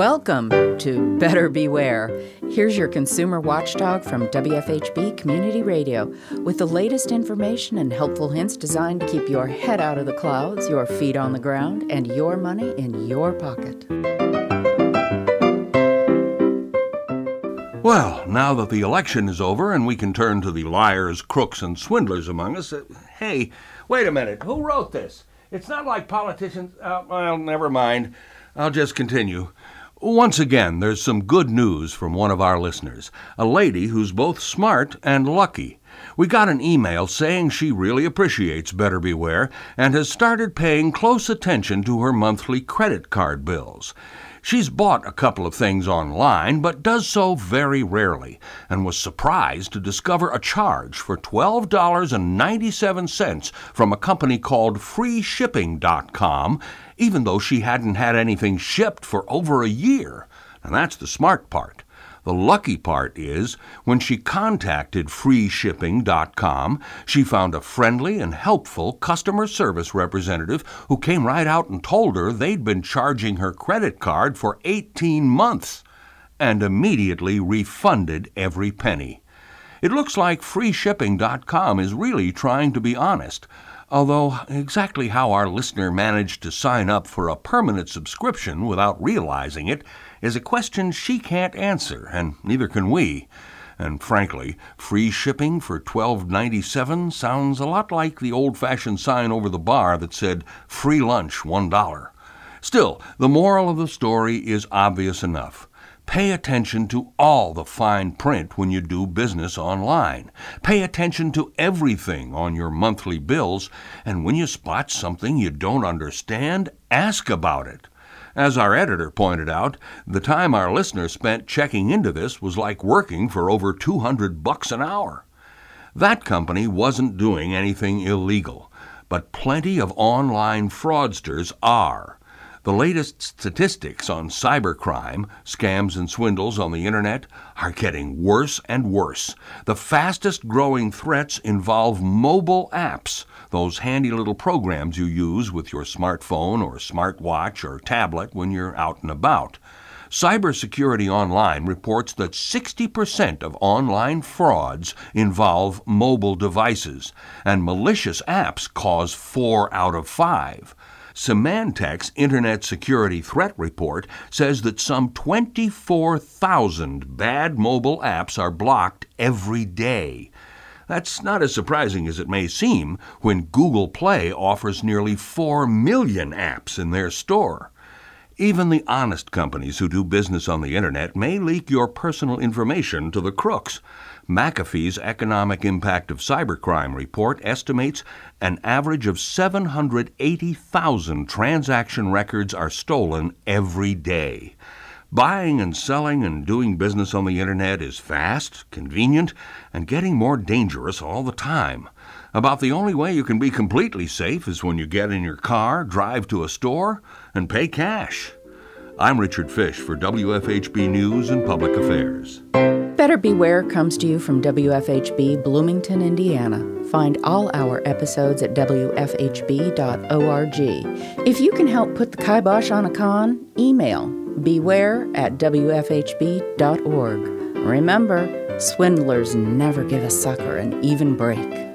Welcome to Better Beware. Here's your consumer watchdog from WFHB Community Radio with the latest information and helpful hints designed to keep your head out of the clouds, your feet on the ground, and your money in your pocket. Well, now that the election is over and we can turn to the liars, crooks, and swindlers among us, uh, hey, wait a minute, who wrote this? It's not like politicians. Uh, well, never mind. I'll just continue. Once again, there's some good news from one of our listeners, a lady who's both smart and lucky. We got an email saying she really appreciates Better Beware and has started paying close attention to her monthly credit card bills. She's bought a couple of things online, but does so very rarely, and was surprised to discover a charge for $12.97 from a company called FreeShipping.com, even though she hadn't had anything shipped for over a year. And that's the smart part. The lucky part is when she contacted freeshipping.com, she found a friendly and helpful customer service representative who came right out and told her they'd been charging her credit card for 18 months and immediately refunded every penny. It looks like freeshipping.com is really trying to be honest. Although exactly how our listener managed to sign up for a permanent subscription without realizing it is a question she can't answer, and neither can we. And frankly, free shipping for $12.97 sounds a lot like the old fashioned sign over the bar that said free lunch $1. Still, the moral of the story is obvious enough. Pay attention to all the fine print when you do business online. Pay attention to everything on your monthly bills, and when you spot something you don't understand, ask about it. As our editor pointed out, the time our listener spent checking into this was like working for over 200 bucks an hour. That company wasn't doing anything illegal, but plenty of online fraudsters are. The latest statistics on cybercrime, scams, and swindles on the internet are getting worse and worse. The fastest growing threats involve mobile apps those handy little programs you use with your smartphone or smartwatch or tablet when you're out and about. Cybersecurity Online reports that 60% of online frauds involve mobile devices, and malicious apps cause 4 out of 5. Symantec's Internet Security Threat Report says that some 24,000 bad mobile apps are blocked every day. That's not as surprising as it may seem when Google Play offers nearly 4 million apps in their store. Even the honest companies who do business on the internet may leak your personal information to the crooks. McAfee's Economic Impact of Cybercrime report estimates an average of 780,000 transaction records are stolen every day. Buying and selling and doing business on the internet is fast, convenient, and getting more dangerous all the time. About the only way you can be completely safe is when you get in your car, drive to a store, and pay cash. I'm Richard Fish for WFHB News and Public Affairs. Better Beware comes to you from WFHB Bloomington, Indiana. Find all our episodes at WFHB.org. If you can help put the kibosh on a con, email beware at WFHB.org. Remember, swindlers never give a sucker an even break.